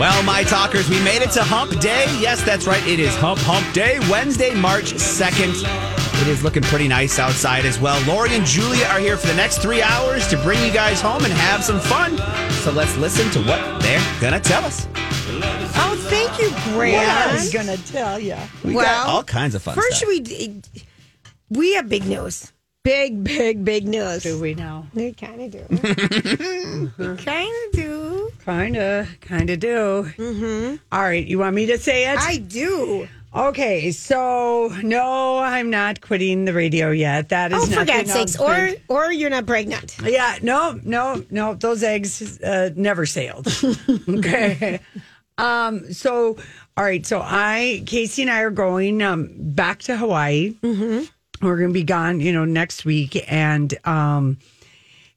Well, my talkers, we made it to Hump Day. Yes, that's right. It is Hump Hump Day, Wednesday, March 2nd. It is looking pretty nice outside as well. Lori and Julia are here for the next three hours to bring you guys home and have some fun. So let's listen to what they're going to tell us. Oh, thank you, Grant. What are we gonna tell you? We Well, got all kinds of fun First, stuff. we we have big news. Big, big, big news. Do we know? We kind of do. We kind of do. Kind of, kind of do. Mm-hmm. right, you want me to say it? I do. okay, so no, I'm not quitting the radio yet. That is Oh, for not God's the sakes! Or, or you're not pregnant. yeah, no, no, no. Those eggs uh, never sailed. okay. Um. So, all right. So, I, Casey, and I are going um back to Hawaii. Mm-hmm. We're going to be gone, you know, next week, and um,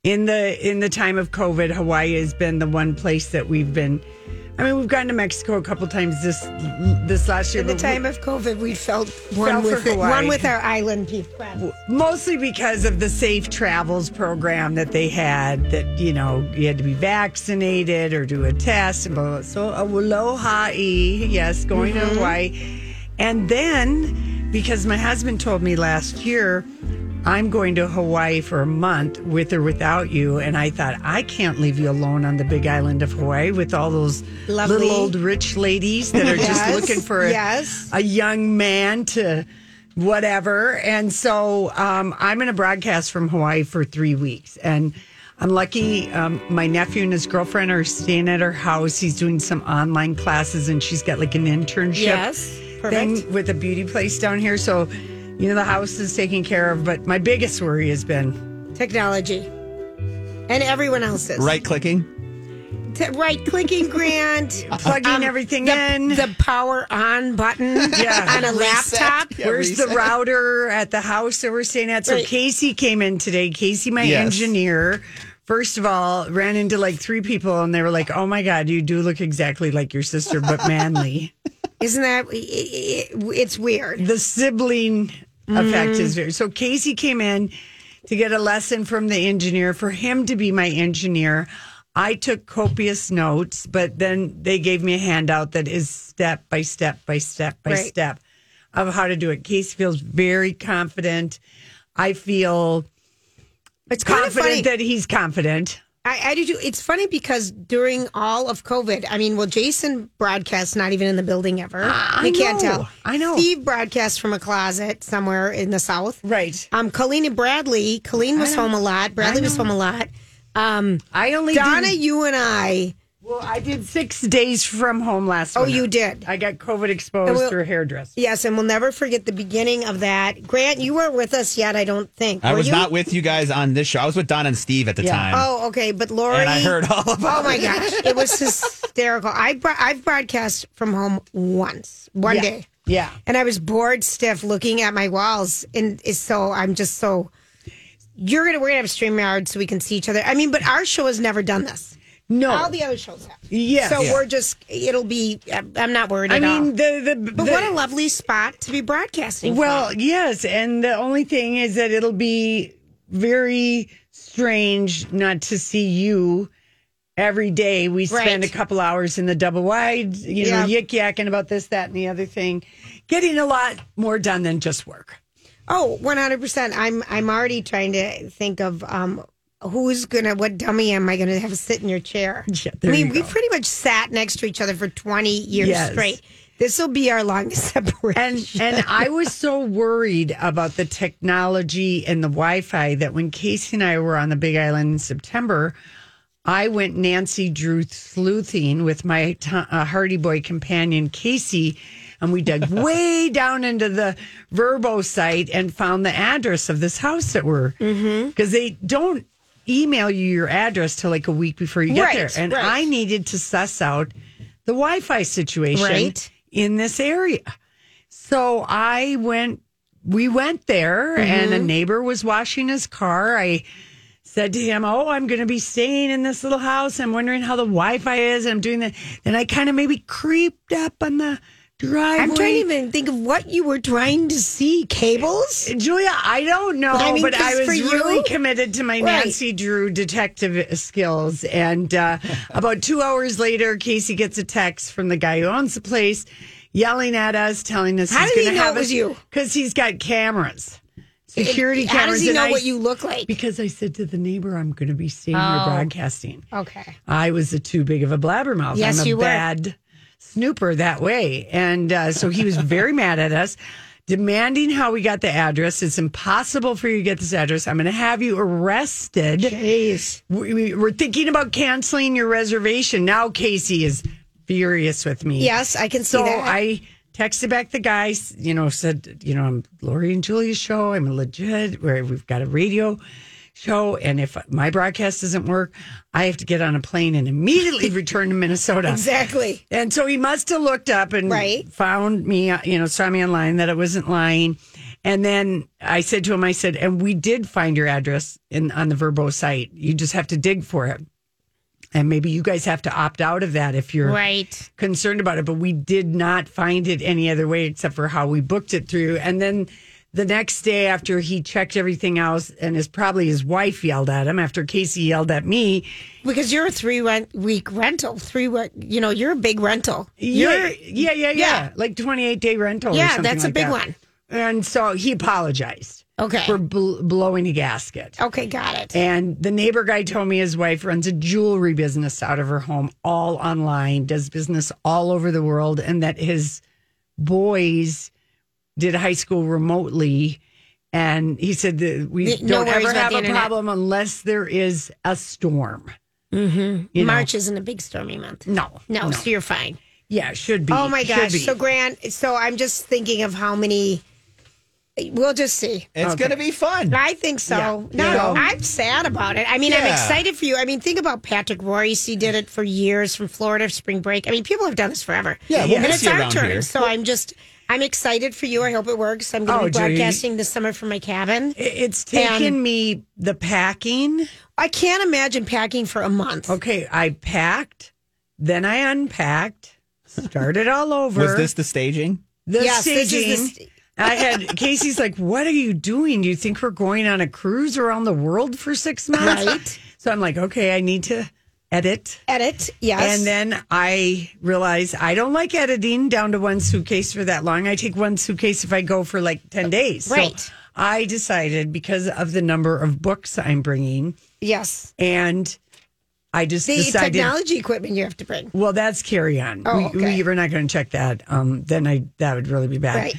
in the in the time of COVID, Hawaii has been the one place that we've been. I mean, we've gone to Mexico a couple times this this last year. In the time of COVID, we felt one Felt for with it, Hawaii. one with our island people. mostly because of the safe travels program that they had that you know you had to be vaccinated or do a test and blah, blah, blah. so aloha yes going to hawaii and then because my husband told me last year i'm going to hawaii for a month with or without you and i thought i can't leave you alone on the big island of hawaii with all those Lovely. little old rich ladies that are just looking for a, yes. a young man to whatever. And so um, I'm going to broadcast from Hawaii for three weeks. And I'm lucky. Um, my nephew and his girlfriend are staying at her house. He's doing some online classes, and she's got like an internship Yes, thing with a beauty place down here. So, you know, the house is taken care of. But my biggest worry has been Technology, and everyone else's. right clicking. T- right clicking, Grant. plugging everything Um, the, in. the power on button Yeah. on a Reset. laptop. Yeah, Where's the reset. router at the house that we're staying at? So Right. Casey came in today. Casey, my Yes. engineer, first of all, ran into like three people and they were like, oh my God, you do look exactly like your sister, but manly. Isn't that? It, it, it's weird. the sibling mm-hmm. effect is very. So Casey came in to get a lesson from the engineer for him to be my engineer. I took copious notes, but then they gave me a handout that is step by step by step by Right. step of how to do it. Casey feels very confident. I feel It's kind of funny. confident that he's confident. I, I do too. It's funny because during all of COVID, I mean, well, Jason broadcasts not even in the building ever. I you can't know. tell. I know. Steve broadcasts from a closet somewhere in the south. Right. Um, Colleen and Bradley. Colleen was home a lot. Bradley was home a lot. Um, I only Donna, did, you and I. well, I did six days from home last. Oh, winter. you did. I got COVID exposed well- through a hairdresser. Yes, and we'll never forget the beginning of that. Grant, you weren't with us yet, I don't think. I Were was you? not with you guys on this show. I was with Don and Steve at the Yeah. time. Oh, okay, but Lori. and I heard all about it. Oh my gosh, it was hysterical. I bro- I've broadcast from home once, one Yeah. day, Yeah. and I was bored stiff looking at my walls, and it's so I'm just so. You're gonna we're gonna have a StreamYard so we can see each other. I mean, but our show has never done this. No. All the other shows have. Yes. So Yeah. we're just it'll be. I'm not worried I at all. mean, the the But the- what a lovely spot to be broadcasting. well, from. yes, and the only thing is that it'll be very strange not to see you every day. We spend Right. a couple hours in the double wide, you know, Yeah. yik yakking about this, that, and the other thing, getting a lot more done than just work. Oh, 100%. I'm I'm already trying to think of um who's gonna what dummy am I gonna have sit in your chair? Yeah, I mean, we pretty much sat next to each other for twenty years Yes. straight. This will be our longest separation. And and I was so worried about the technology and the Wi-Fi that when Casey and I were on the Big Island in September, I went Nancy Drew sleuthing with my t- uh, Hardy Boy companion Casey, and we dug way down into the Vrbo site and found the address of this house that we're because they don't email you your address till like a week before you get Right, there, and right. I needed to suss out the Wi-Fi situation Right. in this area. So I went, we went there, and Mm-hmm. a neighbor was washing his car. I said to him, Oh, I'm going to be staying in this little house. I'm wondering how the Wi Fi is. I'm doing that. Then I kind of maybe creeped up on the driveway. I'm trying to even think of what you were trying to see. Cables? Julia, I don't know, I mean, but I was for you- really committed to my Right. Nancy Drew detective skills. And uh, about two hours later, Casey gets a text from the guy who owns the place, yelling at us, telling us How he's did he going to know have it was you? Because he's got cameras, security cameras. How does he know I- what you look like? Because I said to the neighbor, I'm going to be here Oh. broadcasting. Okay. I was a too big of a blabbermouth. Yes, I'm a you were. Snooper that way. And uh, so he was very mad at us, demanding how we got the address. It's impossible for you to get this address. I'm going to have you arrested. Jeez. We, we, we're thinking about canceling your reservation. Now Casey is furious with me. Yes, I can see So that. I texted back the guys, you know, said, you know, I'm Lori and Julia's show. I'm a legit. Where we've got a radio show, and if my broadcast doesn't work, I have to get on a plane and immediately return to Minnesota. exactly. And so he must have looked up and Right. found me, you know, saw me online that I wasn't lying. And then I said to him, I said, and we did find your address in on the Vrbo site. You just have to dig for it. And maybe you guys have to opt out of that if you're Right. concerned about it, but we did not find it any other way except for how we booked it through. And then the next day after he checked everything out and his probably his wife yelled at him after Casey yelled at me. Because you're a three rent week rental. Three we- you know, you're a big rental. Yeah, You're yeah, yeah, yeah, yeah. Like 28 day rental. or Yeah, that's a like big that. one. And so he apologized Okay. for bl- blowing a gasket. Okay, got it. And the neighbor guy told me his wife runs a jewelry business out of her home, all online, does business all over the world, and that his boys did high school remotely. And he said that we The- don't worries ever have a internet. problem unless there is a storm. Mm-hmm. You know? March isn't a big stormy month. No, No, so you're fine. Yeah, it should be. Oh my Should gosh. be. So Grant, so I'm just thinking of how many we'll just see. It's going to be fun. I think so. Yeah. No, You know? I'm sad about it. I mean, I'm excited for you. I mean, think about Patrick Royce. He did it for years from Florida spring break. I mean, people have done this forever. Yeah, we'll and miss it's you our around turn. here. So I'm just, I'm excited for you. I hope it works. I'm going to Oh, be Judy. broadcasting this summer from my cabin. It's taken And- me the packing. I can't imagine packing for a month. Okay, I packed, then I unpacked, started all over. Was this the staging? the Yes, this is staging? the st- I had Casey's like, "What are you doing? Do you think we're going on a cruise around the world for six months?" Right. So I'm like, "Okay, I need to edit." Edit, yes. And then I realized I don't like editing down to one suitcase for that long. I take one suitcase if I go for like 10 days. So Right. I decided because of the number of books I'm bringing yes. and I just The decided technology equipment you have to bring. well, that's carry on. Oh, we, okay. we, we're not going to check that. Um, then I that would really be bad. Right.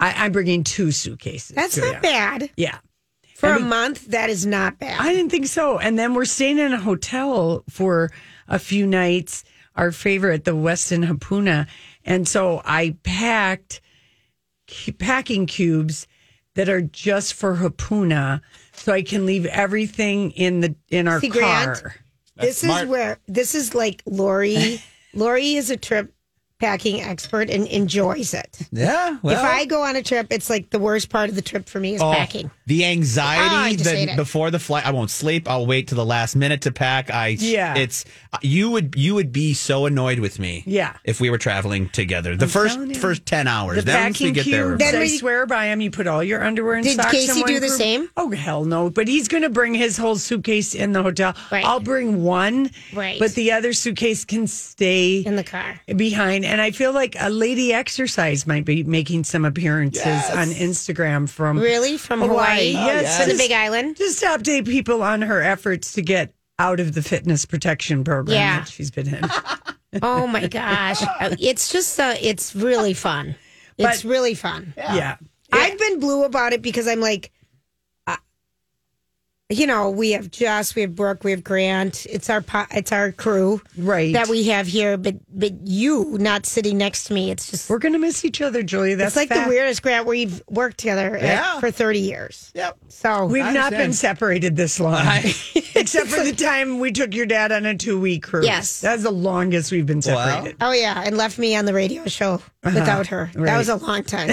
I, I'm bringing two suitcases. That's not on. bad. Yeah. For a mean- month, that is not bad. I didn't think so. And then we're staying in a hotel for a few nights, our favorite, the Westin Hapuna. And so I packed packing cubes that are just for Hapuna so I can leave everything in the in our See, car. Grant, this smart. is where this is like Lori. Lori is a trip packing expert and enjoys it. Yeah. Well, if I go on a trip, it's like the worst part of the trip for me is Oh, packing. The Oh, anxiety ah, just hate that before the flight, I won't sleep. I'll wait to the last minute to pack. I Yeah. it's you would you would be so annoyed with me. Yeah. if we were traveling together. The first telling you. first ten hours. The then we packing get there, we're cubes, fine. Then I we- swear by him. You put all your underwear and Did socks in Casey one do the group. same? Oh hell no! But he's going to bring his whole suitcase in the hotel. Right. I'll bring one, Right. But the other suitcase can stay In the car. behind. And I feel like a lady exercise might be making some appearances on Instagram from Really? From Hawaii. Hawaii? yes, From the just- Big Island? Just to update people on her efforts to get out of the fitness protection program Yeah. that she's been in. Oh my gosh. It's just, uh, it's really fun. It's really fun. yeah. I've been blue about it because I'm like, uh, you know, we have Jess, we have Brooke, we have Grant. It's our po- it's our crew Right. that we have here. But but you not sitting next to me, it's just We're gonna miss each other, Julia. That's it's like fact. the weirdest Grant we've worked together at- for 30 years. Yep. So We've not been separated this long, except for the time we took your dad on a two week cruise. Yes. that's the longest we've been separated. Oh yeah, and left me on the radio show uh-huh. without her. That was a long time.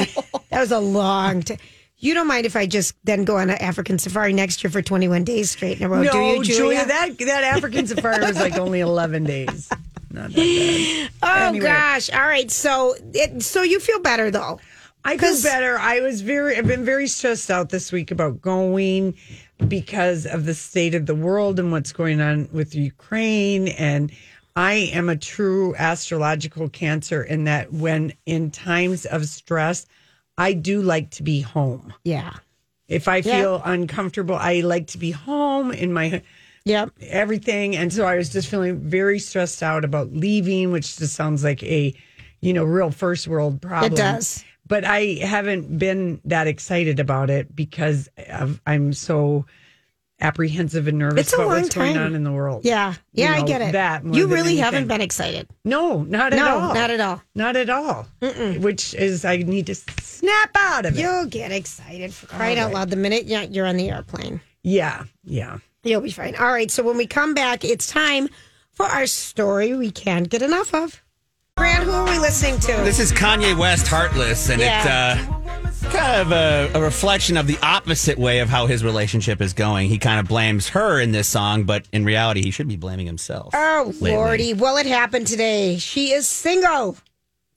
that was a long time. You don't mind if I just then go on an African safari next year for 21 days straight in a row? do no, you, Julia? that that African safari was like only eleven days. Not that bad. oh Anyway. gosh! All right, so it, so you feel better though? I feel better. I was very, I've been very stressed out this week about going because of the state of the world and what's going on with Ukraine. And I am a true astrological cancer in that when in times of stress, I do like to be home. Yeah. If I feel uncomfortable, I like to be home in my Yep. everything. And so I was just feeling very stressed out about leaving, which just sounds like a, you know, real first world problem. It does. But I haven't been that excited about it because of, I'm so apprehensive and nervous It's a about long what's going time. on in the world. Yeah. Yeah, You I know, get it. that more you than really haven't anything. been excited. No, not at No, all. not at all. Not at all. Which is, I need to snap out of it. You'll get excited for crying out loud the minute you're you're on the airplane. Yeah, yeah. You'll be fine. All right. So when we come back, it's time for our story we can't get enough of. Grant, who are we listening to? This is Kanye West Heartless, and Yeah. it's uh, kind of a, a reflection of the opposite way of how his relationship is going. He kind of blames her in this song, but in reality, he should be blaming himself. Oh, lately. Lordy. Well, it happened today. She is single.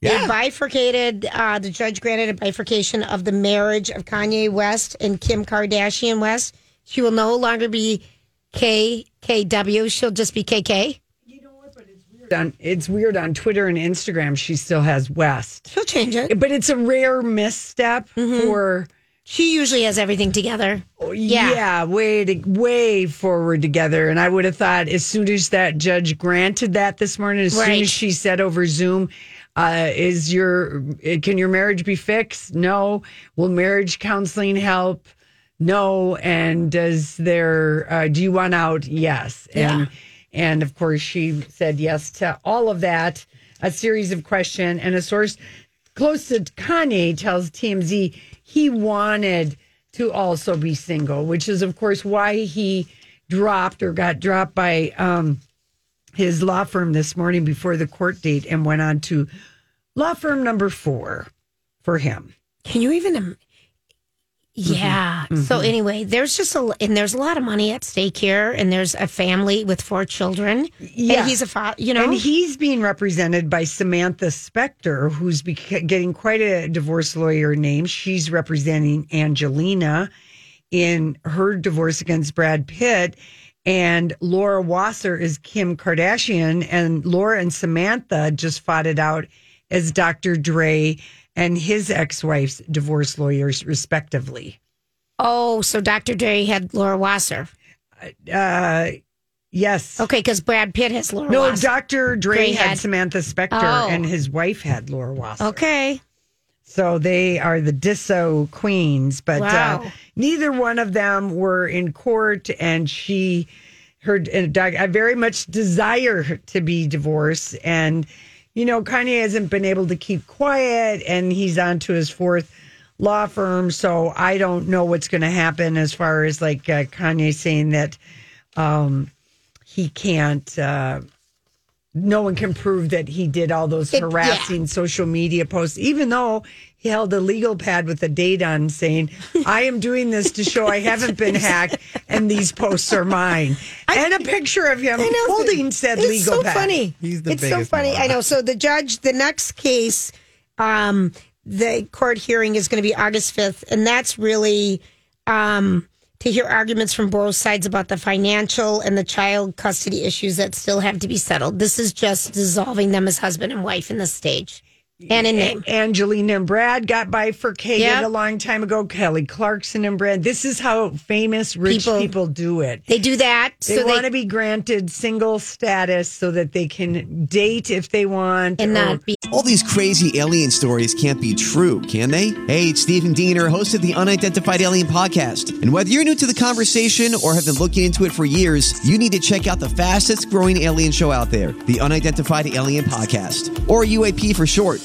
They bifurcated, uh, the judge granted a bifurcation of the marriage of Kanye West and Kim Kardashian West. She will no longer be KKW. She'll just be KK. On, it's weird on Twitter and Instagram, she still has West. She'll change it. But it's a rare misstep Mm-hmm. for She usually has everything together. yeah. Yeah. way to way forward together. And I would have thought as soon as that judge granted that this morning, as soon as she said over Zoom, uh, is your can your marriage be fixed? No. Will marriage counseling help? No. And does there uh, do you want out? Yes. And and of course she said yes to all of that. A series of question and a source close to Kanye tells TMZ he wanted to also be single, which is, of course, why he dropped or got dropped by um, his law firm this morning before the court date and went on to law firm number four for him. Can you even? Im- Yeah. So mm-hmm. anyway, there's just a and there's a lot of money at stake here, and there's a family with four children. Yeah. and he's a father. You know, And he's being represented by Samantha Spector, who's bec- getting quite a divorce lawyer name. She's representing Angelina in her divorce against Brad Pitt. And Laura Wasser is Kim Kardashian. And Laura and Samantha just fought it out as Dr. Dre and his ex wife's divorce lawyers, respectively. oh, so Dr. Dre had Laura Wasser. Uh, yes. Okay, because Brad Pitt has Laura. No, Wasser. Dr. Dre, Dre had, had- Samantha Spector, Oh. and his wife had Laura Wasser. Okay. So they are the Disso queens, but Wow. uh, neither one of them were in court. And she, her, and Doug, I very much desire to be divorced. And, you know, Kanye hasn't been able to keep quiet and he's on to his fourth law firm. So I don't know what's going to happen as far as like uh, Kanye saying that um, he can't. Uh, no one can prove that he did all those harassing social media posts, even though he held a legal pad with a date on saying, I am doing this to show I haven't been hacked and these posts are mine. and a picture of him I know. holding said it's legal so pad. funny. He's the it's so biggest funny. I know. So the judge, the next case, um, the court hearing is going to be August fifth, and that's really um, to hear arguments from both sides about the financial and the child custody issues that still have to be settled. This is just dissolving them as husband and wife in this stage and in name. Angelina and Brad got bifurcated Yep. a long time ago. Kelly Clarkson and Brad. This is how famous rich People- people, do it. They do that They so want they to be granted single status so that they can date if they want. and or- not be All these crazy alien stories can't be true, can they? Hey, it's Stephen Diener, host of the Unidentified Alien Podcast. And whether you're new to the conversation or have been looking into it for years, you need to check out the fastest growing alien show out there, the Unidentified Alien Podcast, or UAP for short.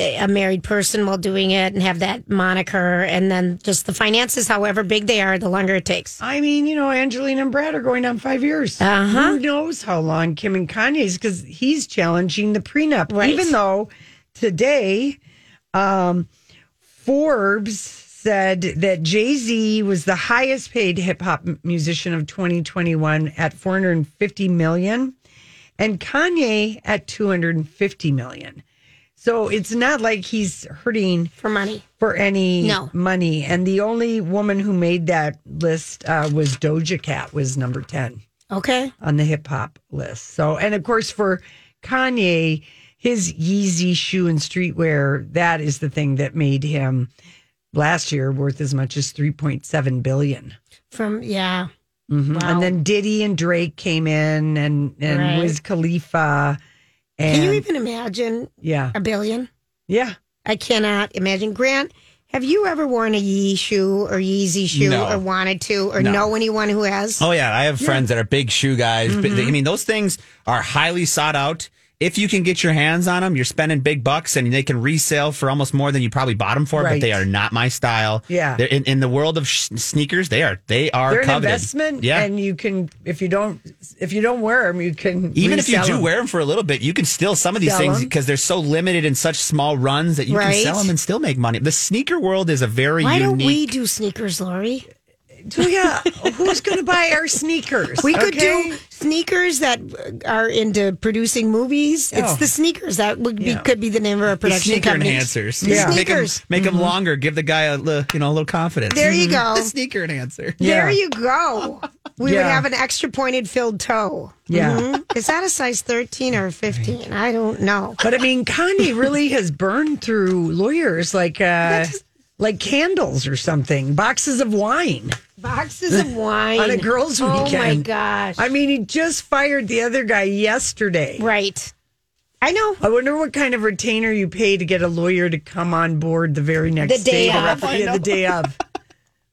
a married person while doing it and have that moniker and then just the finances however big they are the longer it takes I mean, you know, Angelina and Brad are going on five years. Uh-huh. Who knows how long Kim and Kanye's because he's challenging the prenup. Right. Even though today, um, Forbes said that Jay Z was the highest paid hip hop musician of 2021 at 450 million, and Kanye at 250 million. So it's not like he's hurting for money for any No. money. And the only woman who made that list uh, was Doja Cat, was number 10 okay on the hip hop list. So, and of course, for Kanye, his Yeezy shoe and streetwear, that is the thing that made him last year worth as much as 3.7 billion. from yeah Mhm. Wow. And then Diddy and Drake came in and, and Right. Wiz Khalifa. And can you even imagine yeah. a billion Yeah. i cannot imagine grant have you ever worn a Yee shoe or Yeezy shoe No. or wanted to or No. know anyone who has? Oh yeah, I have friends that are big shoe guys. Mm-hmm. I mean, those things are highly sought out. If you can get your hands on them, you're spending big bucks, and they can resell for almost more than you probably bought them for. But they are not my style. Yeah. They're in, in the world of sh- sneakers, they are they are They're an investment, Yeah. and you can if you don't if you don't wear them, you can even if you do do 'em. wear them for a little bit, you can still some of these Sell things 'em. because they're so limited in such small runs that you Right. can sell them and still make money. The sneaker world is a very Why unique. don't we do sneakers, Lori? Julia, who's going to buy our sneakers? We could okay? do sneakers that are into producing movies. It's Oh. the sneakers that would be Yeah. could be the name of our the production sneaker company. enhancers. The Yeah. Make them, sneakers. make 'em longer. Give the guy a li- you know a little confidence. There you go. The sneaker enhancer. There you go. We would have an extra pointed filled toe. Yeah. Mhm. Is that a size 13 or 15? I don't know. But I mean, Kanye really has burned through lawyers like uh, like candles or something, boxes of wine. Boxes of wine. On a girls' Oh my gosh. I mean, he just fired the other guy yesterday. right. I know. I wonder what kind of retainer you pay to get a lawyer to come on board the very next The day to of. Yeah, the day of.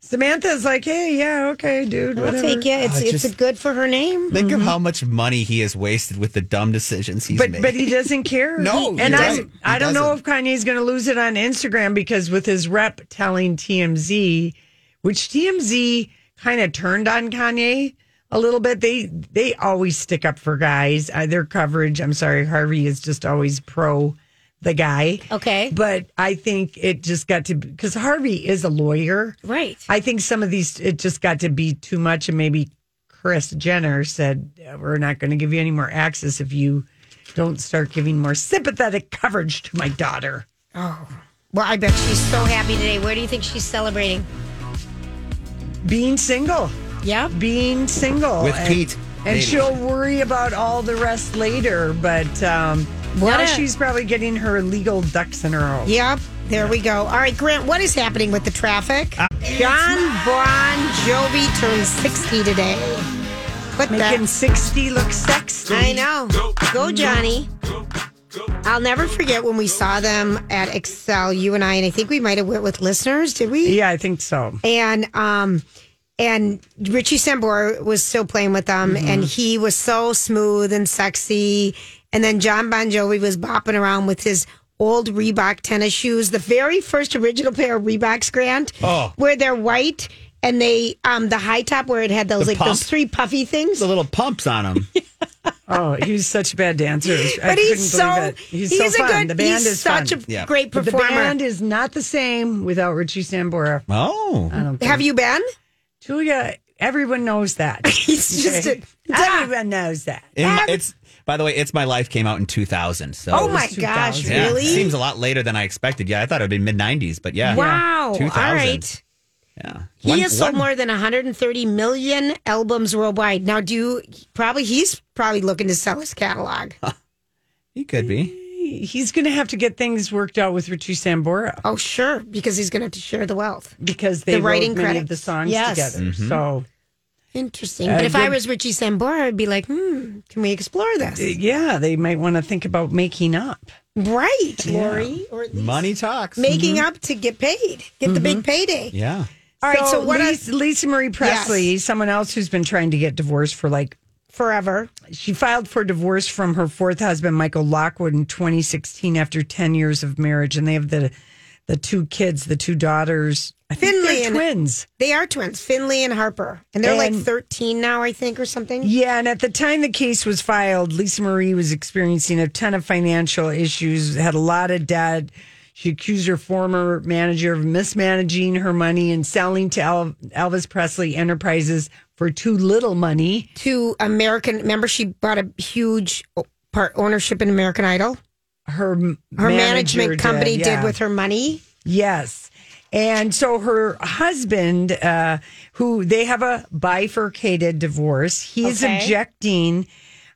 Samantha's like, hey, yeah, okay, dude, I'll whatever. take it. It's, it's just- good for her name. Think of how much money he has wasted with the dumb decisions he's But made. but he doesn't care. No, He- and you're I right. He I don't know doesn't. if Kanye's going to lose it on Instagram because with his rep telling TMZ, which TMZ kind of turned on Kanye a little bit. They they always stick up for guys. Uh, their coverage, I'm sorry, Harvey is just always pro the guy. Okay. But I think it just got to because Harvey is a lawyer. Right. I think some of these it just got to be too much, and maybe Kris Jenner said we're not going to give you any more access if you don't start giving more sympathetic coverage to my daughter. Oh. Well, I bet she's so happy today. Where do you think she's celebrating? Being single, Yeah. being single With and, Pete, and maybe. she'll worry about all the rest later. But um, What now a- she's probably getting her legal ducks in a row. Yep. There we go. All right, Grant, what is happening with the traffic? Jon Bon Jovi turns 60 today. What Making the? sixty look sexy. I know. Go, Johnny. I'll never forget when we saw them at Xcel, you and I, and I think we might have went with listeners, did we? Yeah, I think so. And um and Richie Sambora was still playing with them Mm-hmm. and he was so smooth and sexy. And then Jon Bon Jovi was bopping around with his old Reebok tennis shoes, the very first original pair of Reeboks, Grant, Oh. where they're white and they um the high top where it had those The like pump? those three puffy things. The little pumps on them. Oh, he was such a bad dancer. I But couldn't he's so. He's, he's, so a fun. good the band he's is such fun. a Yeah. great But the performer. band is not the same without Richie Sambora. Oh. I don't think. Have you been? Julia, everyone knows that. He's just a, everyone knows that. In my- it's by the way, it's my life came out in 2000. So Oh my was gosh, 2000. Yeah, really? Seems a lot later than I expected. Yeah, I thought it would be mid 90s, but yeah. Wow. 2000. All right. Yeah. He One- has sold one- more than 130 million albums worldwide. Now, do you probably he's probably looking to sell his catalog. He could be. He's going to have to get things worked out with Richie Sambora Oh, sure, because he's going to have to share the wealth. because they The writing wrote many of the songs Yes. together. Mm-hmm. So, Interesting. Uh, but if I was Richie Sambora, I'd be like, hmm, can we explore this? yeah, they might want to think about making up. right, Lori, or at least Money talks. making up to get paid, get the big payday. Yeah. All right, so, what Lisa, Lisa Marie Presley, someone else who's been trying to get divorced for like forever? She filed for divorce from her fourth husband, Michael Lockwood, in 2016 after 10 years of marriage. And they have the the two kids, the two daughters. I Finley they're and- twins. They are twins, Finley and Harper, and they're like 13 now, I think, or something. Yeah, and at the time the case was filed, Lisa Marie was experiencing a ton of financial issues, had a lot of debt. She accused her former manager of mismanaging her money and selling to El- Elvis Presley Enterprises for too little money. To American, remember she bought a huge part ownership in American Idol. Her Her management company did, did with her money. Yes. And so her husband, uh, who they have a bifurcated divorce, he's Okay. objecting.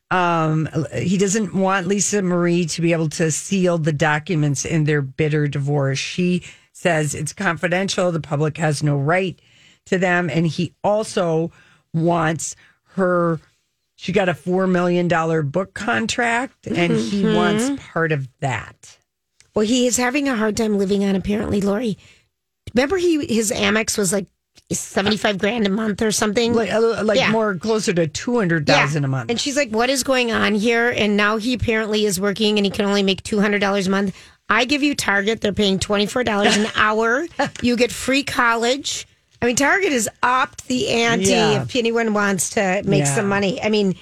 Um, he doesn't want Lisa Marie to be able to seal the documents in their bitter divorce. She says it's confidential. The public has no right to them. And he also wants her. She got a $4 million book contract and he Mm-hmm. wants part of that. Well, he is having a hard time living on apparently, Lori. Remember he his Amex was like 75 grand a month or something? like uh, like Yeah. more closer to two hundred thousand Yeah. a month. And she's like, "What is going on here?" And now he apparently is working, and he can only make two hundred dollars a month. I give you Target; they're paying twenty four dollars an hour. You get free college. I mean, Target has upped the ante Yeah. if anyone wants to make some money. I mean,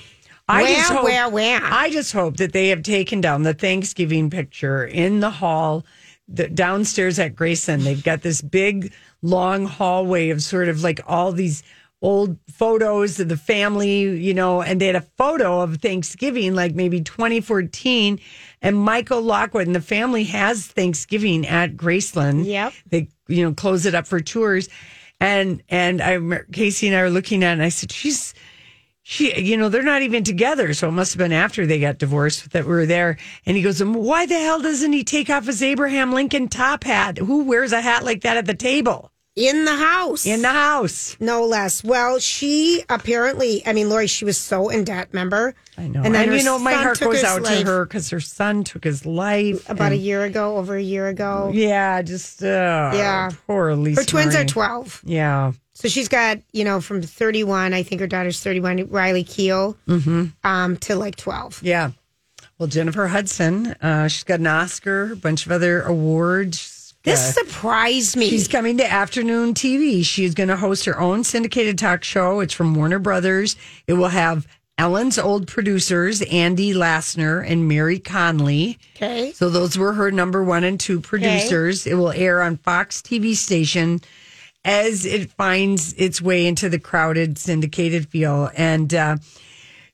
I just hope? I just hope that they have taken down the Thanksgiving picture in the hall, the, downstairs at Grayson. They've got this big long hallway of sort of like all these old photos of the family, you know, and they had a photo of Thanksgiving, like maybe 2014. And Michael Lockwood and the family has Thanksgiving at Graceland. Yep. They, you know, close it up for tours. And, and I, Casey and I were looking at it and I said, she's, she, you know, they're not even together. So it must have been after they got divorced that we were there. And he goes, why the hell doesn't he take off his Abraham Lincoln top hat? Who wears a hat like that at the table? in the house. In the house. No less. Well, she apparently, I mean, Lori, she was so in debt, remember? I know. And And, then her you know, my heart goes out life. to her because her son took his life. About a year ago, over a year ago. Yeah, just, uh, Yeah. Poor Lisa. Her twins are 12. Yeah. So she's got, you know, from 31, I think her daughter's 31, Riley Keough, Mm-hmm. um, to like 12. Yeah. Well, Jennifer Hudson, uh, she's got an Oscar, a bunch of other awards. This Uh, surprised me. She's coming to afternoon TV. She's going to host her own syndicated talk show. It's from Warner Brothers. It will have Ellen's old producers, Andy Lassner and Mary Connelly. okay. So those were her number one and two producers. It will air on Fox TV station as it finds its way into the crowded syndicated feel. And uh,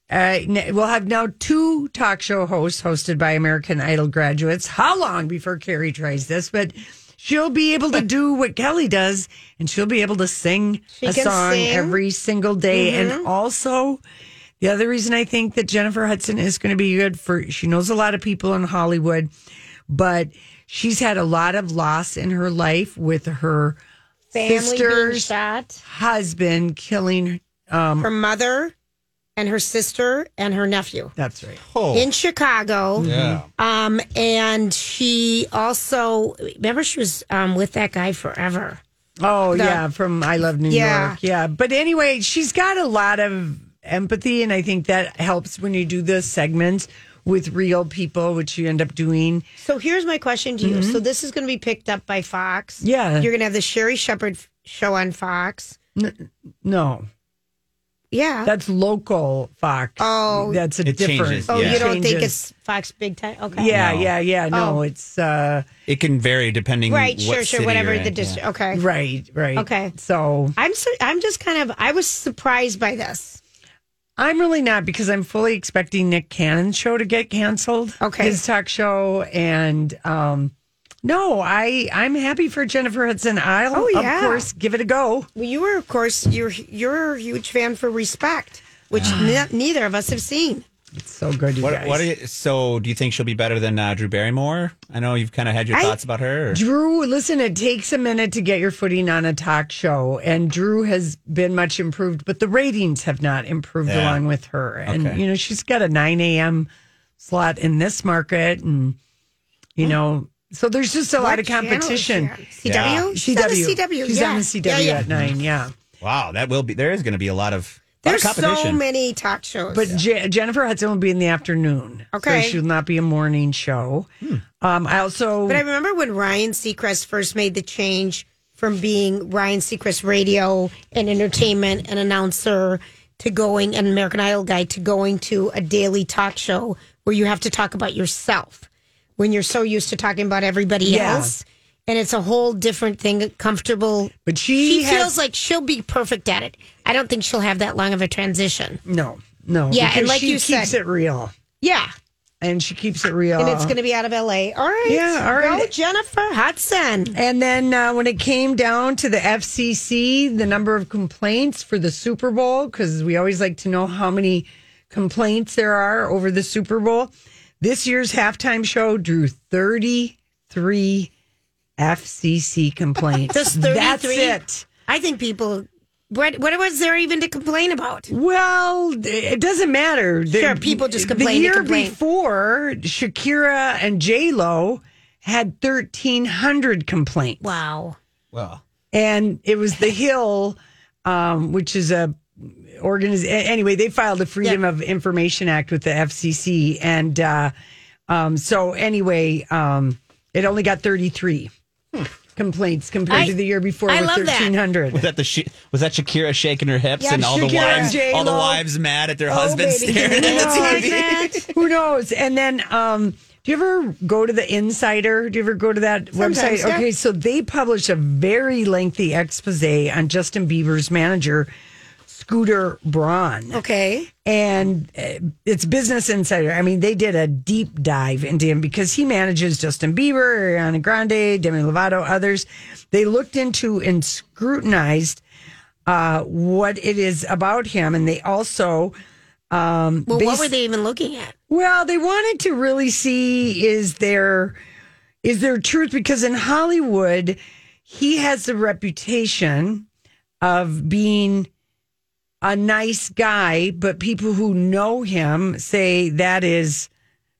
uh, we'll have now two talk show hosts hosted by American Idol graduates. How long before Carrie tries this? But she'll be able to do what Kelly does, and she'll be able to sing She a song sing. Mm-hmm. every single day. And also, the other reason I think that Jennifer Hudson is going to be good for, she knows a lot of people in Hollywood, but she's had a lot of loss in her life with her Family being sister's shot. husband killing um, Her mother. and her sister and her nephew That's right. Oh, in Chicago. yeah. Um, and she also remember she was um with that guy forever. Oh The- yeah, from I Love New Yeah. York. Yeah, but anyway, she's got a lot of empathy, and I think that helps when you do the segments with real people, which you end up doing. So here's my question to you. So this is going to be picked up by Fox. Mm-hmm. Yeah. You're going to have the Sherri Shepherd show on Fox. No, Yeah. that's local Fox. Oh. that's a It different. changes, oh, yeah. you don't think it's Fox big time? Okay. Yeah, No. yeah, yeah. No, Oh. it's uh, It can vary depending. Right. what Sure. Sure. Whatever the district. Yeah. Okay. right, right. Okay. So I'm so, I'm just kind of I was surprised by this. I'm really not because I'm fully expecting Nick Cannon's show to get canceled. Okay. His talk show and um no, I I'm happy for Jennifer Hudson. I'll Oh, yeah. of course give it a go. Well, you were, of course, you're you're a huge fan for Respect, which ne- neither of us have seen. It's so good, you What, guys. what are you, so do you think she'll be better than uh, Drew Barrymore? I know you've kind of had your I- thoughts about her. or- Drew, listen, it takes a minute to get your footing on a talk show, and Drew has been much improved, but the ratings have not improved Yeah. along with her. And, Okay. you know, she's got a 9 a.m. slot in this market, and, you know, so there's just a lot What of channel is competition. she on? CW. She's on the CW. She's yeah. on the CW Yeah, yeah. at 9, yeah. Wow, that will be. There is going to be a lot of, lot There's so many talk shows. But Je- Jennifer Hudson will be in the afternoon. Okay. So she will not be a morning show. Um, I also. But I remember when Ryan Seacrest first made the change from being Ryan Seacrest radio and entertainment and announcer to going an American Idol guy to going to a daily talk show where you have to talk about yourself when you're so used to talking about everybody Yeah. else. And it's a whole different thing, comfortable. But she she has- feels like she'll be perfect at it. I don't think she'll have that long of a transition. no, no. Yeah, and like she you keeps said- it real. Yeah. And she keeps it real. And it's going to be out of LA. All right. Yeah, all right. Go Jennifer Hudson. And then uh, when it came down to the FCC, the number of complaints for the Super Bowl, because we always like to know how many complaints there are over the Super Bowl. This year's halftime show drew 33 FCC complaints. Just 33? That's it. I think people. What what was there even to complain about? Well, it doesn't matter. The- Sure, people just complain The year complain. before, Shakira and J Lo had 1,300 complaints. Wow. well, and it was the Hill, um, which is a organization. Anyway, they filed a Freedom of Information Act with the FCC, and uh, um, so anyway, um, it only got thirty three complaints compared I- to the year before I with love that. was that the Sh- was that Shakira shaking her hips Yeah, and all the Shakira and wives, all the wives mad at their husbands baby. staring at the TV? that. Who knows? And then, um, do you ever go to the Insider? Do you ever go to that Sometimes, website? yeah. Okay, so they published a very lengthy expose on Justin Bieber's manager, Scooter Braun. Okay. and uh, it's Business Insider. I mean, they did a deep dive into him because he manages Justin Bieber, Ariana Grande, Demi Lovato, others. They looked into and scrutinized uh, what it is about him, and they also, Well, what were they even looking at? well, they wanted to really see is there is there truth because in Hollywood he has the reputation of being a nice guy, but people who know him say that is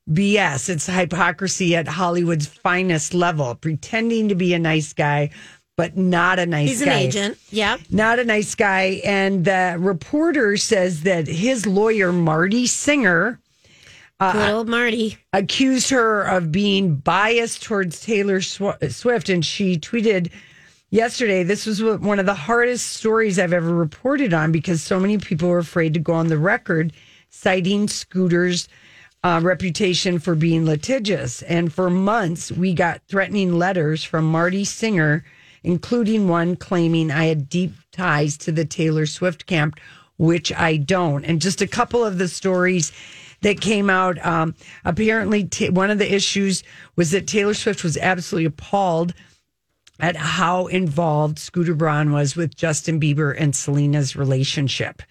BS. It's hypocrisy at Hollywood's finest level, pretending to be a nice guy, but not a nice He's guy. an agent. Yep. Not a nice guy. And the reporter says that his lawyer, Marty Singer, uh, Good old Marty. accused her of being biased towards Taylor Sw- Swift. And she tweeted yesterday this was one of the hardest stories I've ever reported on because so many people were afraid to go on the record citing Scooter's uh, reputation for being litigious. And for months, we got threatening letters from Marty Singer, including one claiming I had deep ties to the Taylor Swift camp, which I don't. And just a couple of the stories that came out. Um, apparently, t- one of the issues was that Taylor Swift was absolutely appalled at how involved Scooter Braun was with Justin Bieber and Selena's relationship.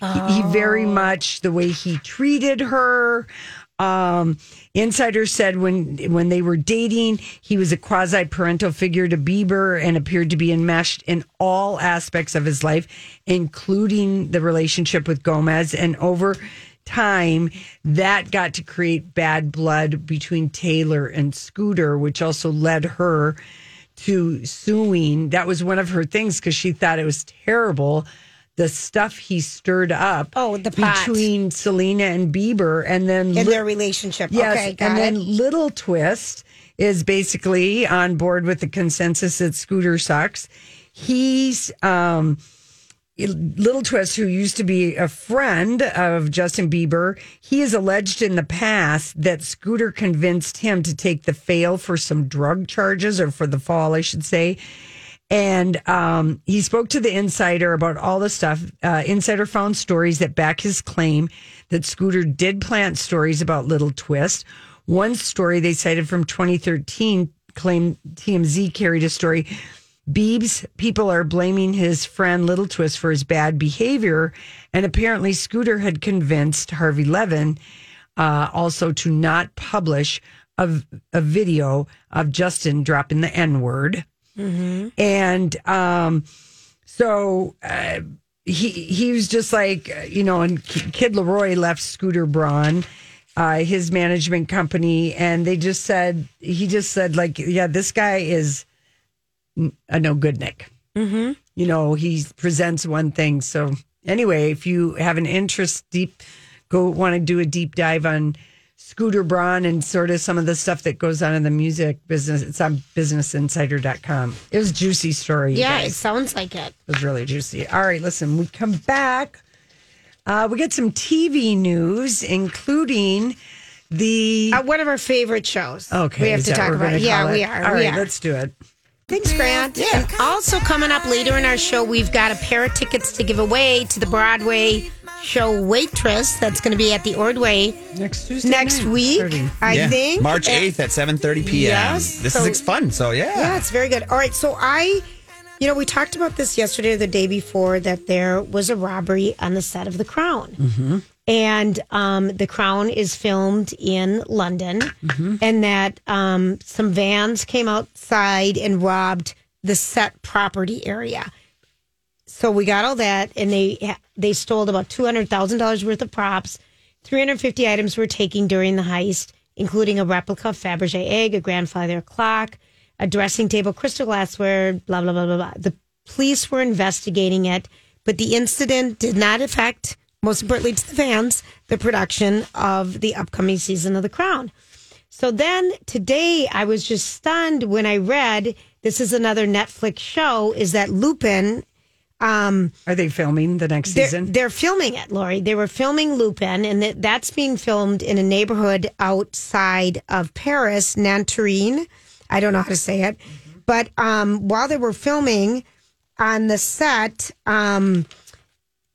He, he very much the way he treated her, Um, Insider said when when they were dating, he was a quasi parental figure to Bieber and appeared to be enmeshed in all aspects of his life, including the relationship with Gomez. And over time, that got to create bad blood between Taylor and Scooter, which also led her to suing. That was one of her things because she thought it was terrible. The stuff he stirred up. Oh, the pot. between Selena and Bieber, and then in Li- their relationship. Yes, okay, and it. then Little Twist is basically on board with the consensus that Scooter sucks. He's um, Little Twist, who used to be a friend of Justin Bieber, he has alleged in the past that Scooter convinced him to take the fail for some drug charges or for the fall, I should say. And um, he spoke to the insider about all the stuff. Uh, insider found stories that back his claim that Scooter did plant stories about Little Twist. One story they cited from 2013 claimed TMZ carried a story. Biebs people are blaming his friend Lil Twist for his bad behavior, and apparently Scooter had convinced Harvey Levin uh, also to not publish a, a video of Justin dropping the N word. And um, so uh, he he was just like you know, and Kid LAROI left Scooter Braun, uh, his management company, and they just said he just said like, yeah, this guy is a no good Nick. Mm-hmm. You know, he presents one thing. So anyway, if you have an interest deep, go want to do a deep dive on. Scooter Braun and sort of some of the stuff that goes on in the music business. It's on businessinsider.com. It was a juicy story. yeah, guys. it sounds like it. It was really juicy. All right, listen, we come back. Uh, we get some TV news, including the. Uh, one of our favorite shows. okay, we have to talk about. it. Yeah, we are. All we right, are. let's do it. Thanks, Grant. And also coming up later in our show, we've got a pair of tickets to give away to the Broadway show Waitress. That's going to be at the Ordway Next Tuesday. next night, week, 30. I Yeah. think. March 8th at 7.30 p.m. Yes, This so- is ex- fun. So, yeah. Yeah, it's very good. All right, so I, you know, we talked about this yesterday or the day before that there was a robbery on the set of The Crown. Mm-hmm. And um, The Crown is filmed in London, and that um, some vans came outside and robbed the set property area. So we got all that, and they they stole about two hundred thousand dollars worth of props. Three hundred fifty items were taken during the heist, including a replica of Fabergé egg, a grandfather clock, a dressing table, crystal glassware, blah blah blah blah blah. The police were investigating it, but the incident did not affect, most importantly to the fans, the production of the upcoming season of The Crown. So then today I was just stunned when I read this is another Netflix show is that Lupin Are they filming the next they're, season? they're filming it, Lori. They were filming Lupin, and that, that's being filmed in a neighborhood outside of Paris, Nanterine. I don't know how to say it. But um, while they were filming on the set, um,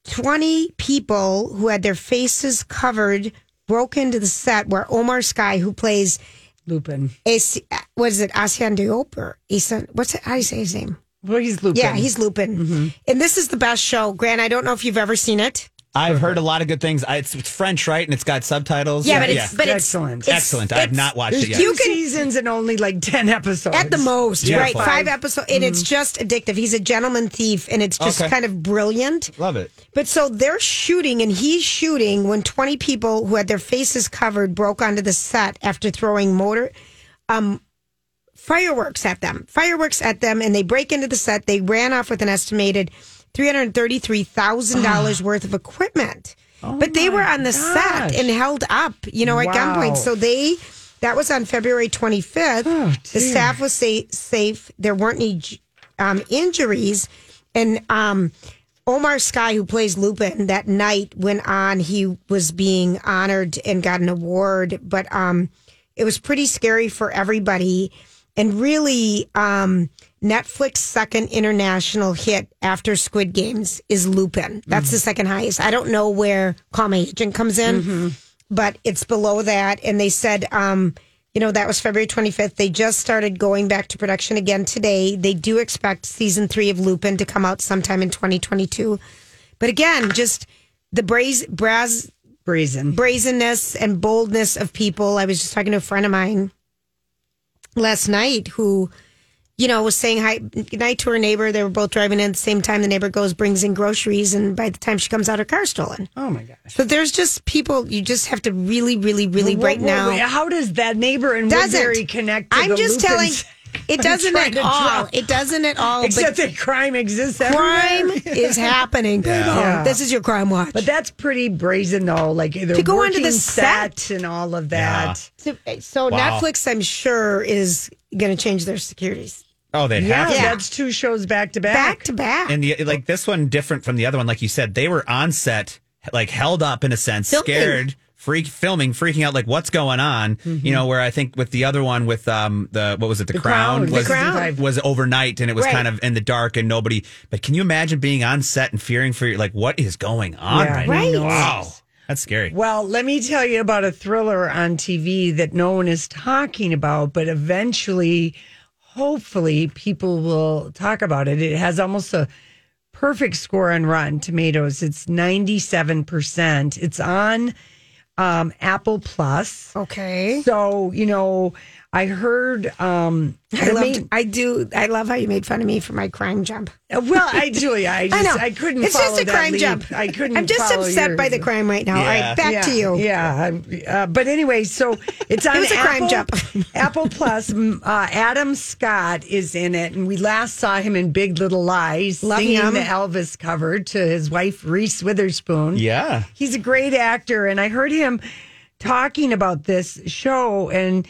20 people who had their faces covered broke into the set where Omar Sy, who plays, Lupin. is what is it, Assane Diop or Isan, what's it, how do you say his name? Well, he's Lupin. Yeah, he's Lupin. Mm-hmm. And this is the best show. Grant, I don't know if you've ever seen it. I've heard a lot of good things. I, it's, it's French, right? And it's got subtitles. Yeah, but it's but it's Excellent. it's- Excellent. I have it's- not watched There's it yet. two can- seasons and only like 10 episodes. At the most, Yeah. right? Beautiful. Five episodes, and it's just addictive. He's a gentleman thief, and it's just Okay. kind of brilliant. Love it. But so they're shooting, and he's shooting when 20 people who had their faces covered broke onto the set after throwing motor, um, fireworks at them. Fireworks at them, and they break into the set. They ran off with an estimated $333,000 worth of equipment. but they were on the set and held up, you know, at Wow. gunpoint. So they, that was on February 25th. the staff was sa- safe. There weren't any um, injuries. And um, Omar Sy, who plays Lupin, that night went on. He was being honored and got an award, but um, it was pretty scary for everybody. And really, um, Netflix' second international hit after Squid Games is Lupin. That's the second highest. I don't know where Call My Agent comes in, but it's below that. And they said, um, you know, that was February 25th. They just started going back to production again today. They do expect season three of Lupin to come out sometime in 2022. But again, just the braze, brazen. brazenness and boldness of people. I was just talking to a friend of mine last night who, you know, was saying hi good night to her neighbor. They were both driving in at the same time. The neighbor goes, brings in groceries, and by the time she comes out, her car's stolen. Oh my gosh. So there's just people you just have to really, really, really Well, right well, now. how does that neighbor in doesn't Woodbury connect? To I'm just telling. Lupins? It doesn't at all. draw- It doesn't at all. Except but that crime exists crime everywhere. is happening. Yeah. This is your crime watch. But that's pretty brazen, though. Like To go onto the working set. and all of that. So, eh, so Wow. Netflix, I'm sure, is going to change their securities Oh, they'd Yeah, have to. that's two shows back to back. back to back. And the like this one different from the other one, like you said, they were on set, like held up in a sense, Filming. scared, freak filming, freaking out, like what's going on. You know, where I think with the other one with um the what was it, the, The crown, Crown. was The Crown. was overnight and it was Right. kind of in the dark and nobody. But can you imagine being on set and fearing for your like what is going on Yeah, right, Right. now? Wow, that's scary. Well, let me tell you about a thriller on TV that no one is talking about, but eventually, hopefully, people will talk about it. It has almost a perfect score on Rotten Tomatoes. It's 97%. It's on um, Apple Plus. okay. So, you know, I heard um I the love. main- I do. I love how you made fun of me for my crime jump. well, I Julia, I just I I, couldn't It's follow just a that crime lead. jump. I couldn't I'm just upset yours. by the crime right now. All Yeah. right, back yeah, to you. Yeah, uh, but anyway, so it's on It was a crime jump. Apple Plus. Uh, Adam Scott is in it, and we last saw him in Big Little Lies, Love singing him. the Elvis cover to his wife Reese Witherspoon. Yeah. he's a great actor, and I heard him talking about this show and.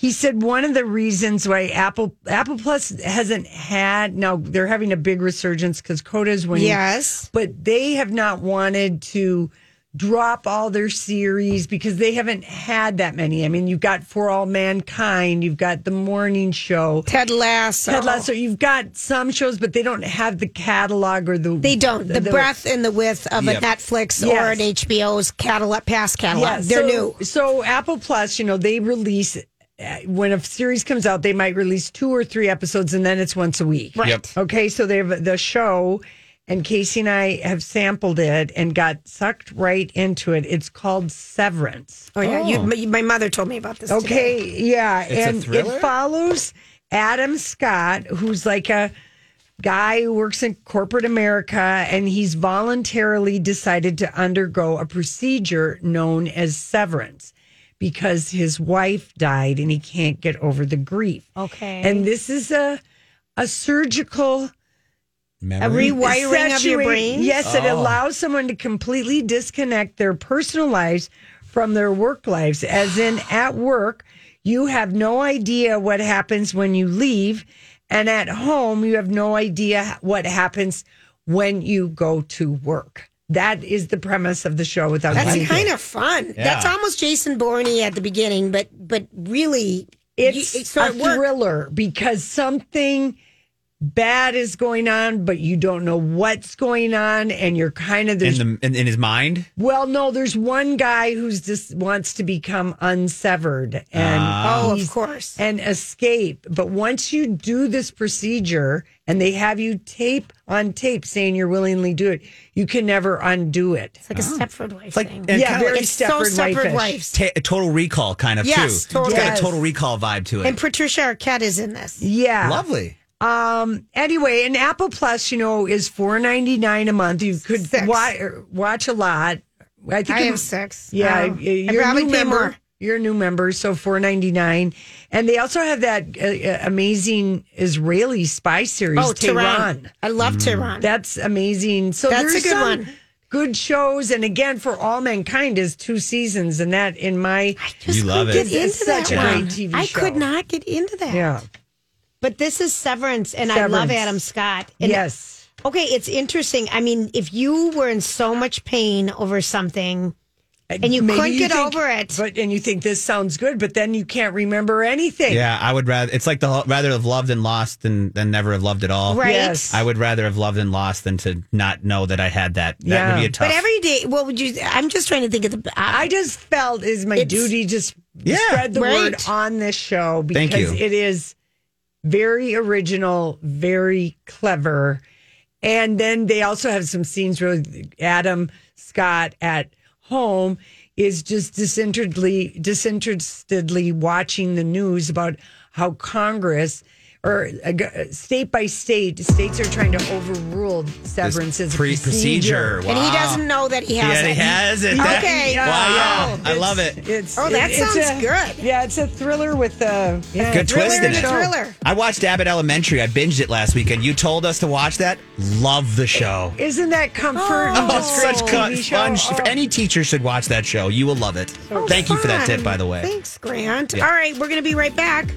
He said one of the reasons why Apple Apple Plus hasn't had now they're having a big resurgence because Coda's winning Yes. but they have not wanted to drop all their series because they haven't had that many. I mean, you've got For All Mankind, you've got The Morning Show, Ted Lasso. Ted Lasso. You've got some shows, but they don't have the catalog or the They don't. The, breadth and the width of Yep. a Netflix or an HBO's catalog, past catalog. Yeah, They're so, new. So Apple Plus, you know, they release Uh, when a series comes out, they might release two or three episodes, and then it's once a week. Right. Yep. Okay, so they have the show, and Casey and I have sampled it and got sucked right into it. It's called Severance. Oh yeah, You, my, my mother told me about this. today. Okay, yeah, It's a and thriller? it follows Adam Scott, who's like a guy who works in corporate America, and he's voluntarily decided to undergo a procedure known as severance because his wife died and he can't get over the grief. Okay. and this is a a surgical a Memory? rewiring of your brain. Yes, it oh. allows someone to completely disconnect their personal lives from their work lives. As in, at work, you have no idea what happens when you leave, and at home, you have no idea what happens when you go to work. That is the premise of the show. Without That's giving- kind of fun. Yeah. That's almost Jason Bourne at the beginning, but but really, It's you- so a it thriller because something bad is going on, but you don't know what's going on, and you're kind of there's in the in, in his mind. Well, no, there's one guy who's just wants to become unsevered and ah. Oh, of course. and escape. But once you do this procedure and they have you tape on tape saying you're willingly do it, you can never undo it. It's like a oh. Stepford wife like- thing. yeah, kinda very like- it's so Stepford Stepford Wife-ish. Ta- a total recall kind of Yes, too. totally. It's got Yes. a total recall vibe to it. And Patricia Arquette is in this. Yeah, Lovely. Um. Anyway, and Apple Plus, you know, is four ninety nine a month. You could Six. wa- watch a lot. I think I it- have six. Yeah, Oh. you're a new member. more. You're a new member, so four ninety nine, and they also have that uh, uh, amazing Israeli spy series, Oh, Tehran. Tehran. I love Tehran. That's amazing. So That's a good some one. Good shows, and again, for all mankind is two seasons, and that in my I Just You love couldn't it. Get It's into that such a one. great TV show. I show. could not get into that. yeah But this is Severance, and I love Adam Scott. And yes. Okay, it's interesting. I mean, if you were in so much pain over something uh, and you Maybe couldn't get think- over it, but and you think this sounds good, but then you can't remember anything. Yeah, I would rather. It's like the rather have loved and lost than than never have loved at all. right? Yes. I would rather have loved and lost than to not know that I had that. That Yeah. would be a tough. But every day, what would you? I'm just trying to think of the. Uh, I just felt is my duty just Yeah. spread the word on this show because Thank you. it is very original, very clever. And then they also have some scenes where Adam Scott at home is just disinterestedly disinterestedly watching the news about how Congress or uh, uh, state by state states are trying to overrule severance as a pre- procedure. procedure. And he doesn't know that he has Yeah, it. he has it. That- Okay. Yeah, Wow. yeah. I love it. It's, Oh, that it's sounds a- good. Yeah, it's a thriller with a yeah, Good Thriller twist in and a it. thriller. I watched Abbott Elementary. I binged it last weekend. You told us to watch that. Love the show. Isn't that comfort? and Oh, such TV cu- show? fun. Oh. Any teacher should watch that show. You will love it. Thank you for that tip, by the way. Thanks, Grant. Yeah. All right, we're going to be right back.